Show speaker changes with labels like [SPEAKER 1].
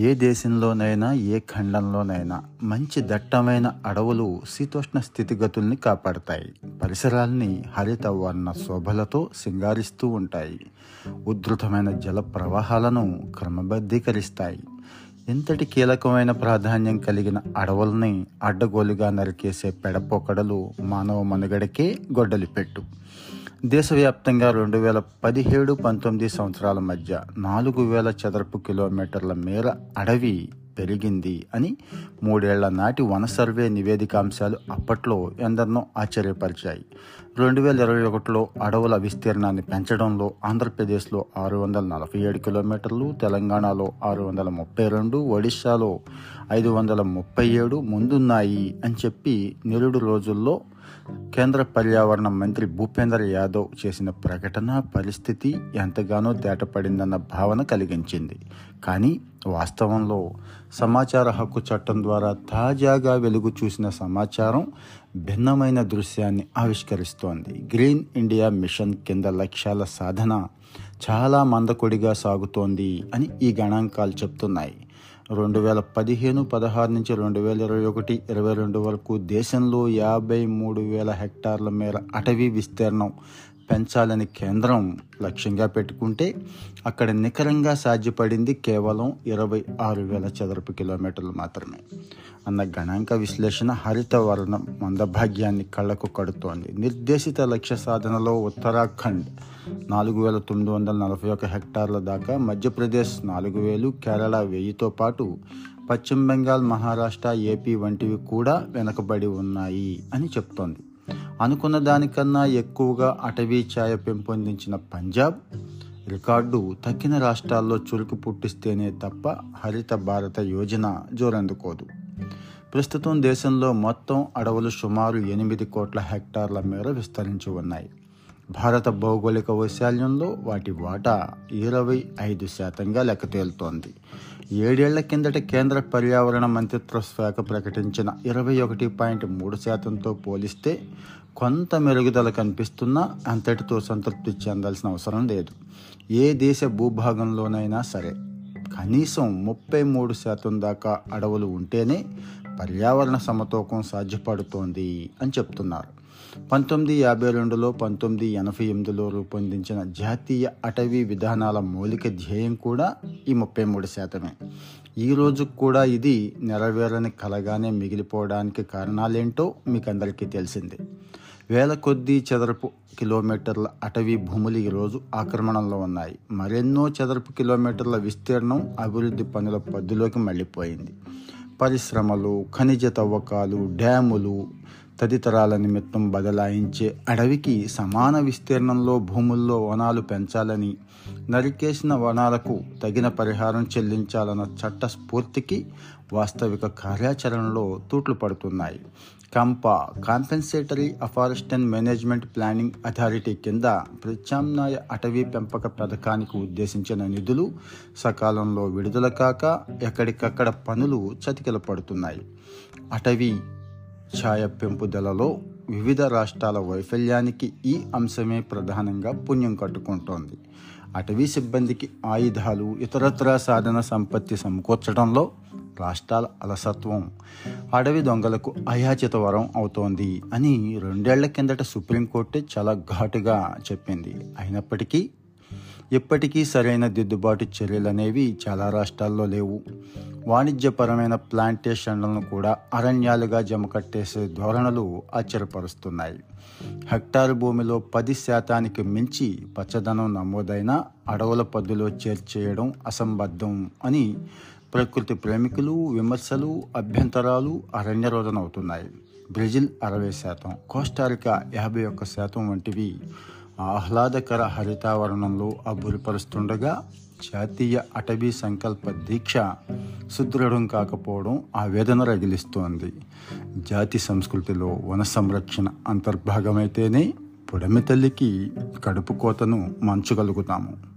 [SPEAKER 1] ఏ దేశంలోనైనా ఏ ఖండంలోనైనా మంచి దట్టమైన అడవులు శీతోష్ణ స్థితిగతుల్ని కాపాడతాయి. పరిసరాల్ని హరిత వర్ణ శోభలతో సింగారిస్తూ ఉంటాయి. ఉధృతమైన జల ప్రవాహాలను క్రమబద్ధీకరిస్తాయి. ఎంతటి కీలకమైన ప్రాధాన్యం కలిగిన అడవుల్ని అడ్డగోలుగా నరికేసే పెడపోకడలు మానవ మనుగడకే గొడ్డలి పెట్టు దేశవ్యాప్తంగా రెండు వేల పదిహేడు పంతొమ్మిది సంవత్సరాల మధ్య నాలుగు వేల చదరపు కిలోమీటర్ల మేర అడవి పెరిగింది అని మూడేళ్ళ నాటి వన సర్వే నివేదికాంశాలు అప్పట్లో ఎందరినో ఆశ్చర్యపరిచాయి. రెండు వేల ఇరవై ఒకటిలో అడవుల విస్తీర్ణాన్ని పెంచడంలో ఆంధ్రప్రదేశ్లో ఆరు వందల నలభై ఏడు కిలోమీటర్లు తెలంగాణలో ఆరు వందల ముప్పై రెండు ఒడిశాలో ఐదు వందల ముప్పై ఏడు ముందున్నాయి అని చెప్పి నిరుడు రోజుల్లో కేంద్ర పర్యావరణ మంత్రి భూపేందర్ యాదవ్ చేసిన ప్రకటన పరిస్థితి ఎంతగానో తేటపడిందన్న భావన కలిగించింది. కానీ వాస్తవంలో సమాచార హక్కు చట్టం ద్వారా తాజాగా వెలుగు చూసిన సమాచారం భిన్నమైన దృశ్యాన్ని ఆవిష్కరిస్తోంది. గ్రీన్ ఇండియా మిషన్ కింద లక్ష్యాల సాధన చాలా మందకొడిగా సాగుతోంది అని ఈ గణాంకాలు చెప్తున్నాయి. రెండు వేల పదిహేను పదహారు నుంచి రెండు వేల ఇరవై ఒకటి ఇరవై రెండు వరకు దేశంలో యాభై మూడు వేల హెక్టార్ల మేర అటవీ విస్తీర్ణం పెంచాలని కేంద్రం లక్ష్యంగా పెట్టుకుంటే అక్కడ నికరంగా సాధ్యపడింది కేవలం ఇరవై ఆరు వేల చదరపు కిలోమీటర్లు మాత్రమే. అన్న గణాంక విశ్లేషణ హరిత వర్ణం మందభాగ్యాన్ని కళ్ళకు కడుతోంది. నిర్దేశిత లక్ష్య సాధనలో ఉత్తరాఖండ్ నాలుగు వేల తొమ్మిది వందల నలభై ఒక హెక్టార్ల దాకా మధ్యప్రదేశ్ నాలుగు వేలు కేరళ వెయ్యితో పాటు పశ్చిమ బెంగాల్ మహారాష్ట్ర ఏపీ వంటివి కూడా వెనకబడి ఉన్నాయి అని చెప్తోంది. అనుకున్న దానికన్నా ఎక్కువగా అటవీ ఛాయ పెంపొందించిన పంజాబ్ రికార్డు తక్కిన రాష్ట్రాల్లో చురుకు పుట్టిస్తేనే తప్ప హరిత భారత యోజన జోరందుకోదు. ప్రస్తుతం దేశంలో మొత్తం అడవులు సుమారు ఎనిమిది కోట్ల హెక్టార్ల మేర విస్తరించి ఉన్నాయి. భారత భౌగోళిక వైశాల్యంలో వాటి వాటా ఇరవై ఐదు శాతంగా లెక్క తేలుతోంది. ఏడేళ్ళ కిందట కేంద్ర పర్యావరణ మంత్రిత్వ శాఖ ప్రకటించిన ఇరవై ఒకటి పాయింట్ మూడు శాతంతో పోలిస్తే కొంత మెరుగుదల కనిపిస్తున్నా అంతటితో సంతృప్తి చెందాల్సిన అవసరం లేదు. ఏ దేశ భూభాగంలోనైనా సరే కనీసం ముప్పై మూడు శాతం దాకా అడవులు ఉంటేనే పర్యావరణ సమతూకం సాధ్యపడుతోంది అని చెప్తున్నారు. పంతొమ్మిది యాభై రెండులో పంతొమ్మిది ఎనభై ఎనిమిదిలో రూపొందించిన జాతీయ అటవీ విధానాల మౌలిక ధ్యేయం కూడా ఈ ముప్పై మూడు శాతమే. ఈ కూడా ఇది నెరవేరని కలగానే మిగిలిపోవడానికి కారణాలేంటో మీకు అందరికీ తెలిసిందే. వేల కొద్దీ చదరపు కిలోమీటర్ల అటవీ భూములు ఈరోజు ఆక్రమణలో ఉన్నాయి. మరెన్నో చదరపు కిలోమీటర్ల విస్తీర్ణం అభివృద్ధి పనుల పద్దులోకి మళ్ళీపోయింది. పరిశ్రమలు ఖనిజ తవ్వకాలు డ్యాములు తదితరాల నిమిత్తం బదలాయించే అడవికి సమాన విస్తీర్ణంలో భూముల్లో వనాలు పెంచాలని నరికేసిన వనాలకు తగిన పరిహారం చెల్లించాలన్న చట్ట స్ఫూర్తికి వాస్తవిక కార్యాచరణలో తూట్లు పడుతున్నాయి. CAMPA compensatory afforestation and management planning authority కింద ప్రత్యామ్నాయ అటవీ పెంపక పథకానికి ఉద్దేశించిన నిధులు సకాలంలో విడుదల కాక ఎక్కడికక్కడ పనులు చతికిల పడుతున్నాయి అటవీ ఛాయ పెంపుదలలో వివిధ రాష్ట్రాల వైఫల్యానికి ఈ అంశమే ప్రధానంగా పుణ్యం కట్టుకుంటోంది. అటవీ సిబ్బందికి ఆయుధాలు ఇతరత్రా సాధన సంపత్తి సమకూర్చడంలో రాష్ట్రాల అలసత్వం అడవి దొంగలకు అయాచిత వరం అవుతోంది అని రెండేళ్ళ కిందట సుప్రీంకోర్టు చాలా ఘాటుగా చెప్పింది. అయినప్పటికీ ఇప్పటికీ సరైన దిద్దుబాటు చర్యలనేవి చాలా రాష్ట్రాల్లో లేవు. వాణిజ్యపరమైన ప్లాంటేషన్లను కూడా అరణ్యాలుగా జమకట్టేసే ధోరణులు ఆశ్చర్యపరుస్తున్నాయి. హెక్టారు భూమిలో పది శాతానికి మించి పచ్చదనం నమోదైన అడవుల పద్దులో చేర్చేయడం అసంబద్ధం అని ప్రకృతి ప్రేమికులు విమర్శలు అభ్యంతరాలు అరణ్యరోధనవుతున్నాయి. బ్రెజిల్ అరవై శాతం కోస్టారికా యాభై ఒక్క శాతం వంటివి ఆహ్లాదకర హరితావరణంలో అబ్బురిపరుస్తుండగా జాతీయ అటవీ సంకల్ప దీక్ష సుదృఢం కాకపోవడం ఆవేదన రగిలిస్తోంది. జాతి సంస్కృతిలో వన సంరక్షణ అంతర్భాగమైతేనే పుడమి తల్లికి కడుపు కోతను మంచగలుగుతాము.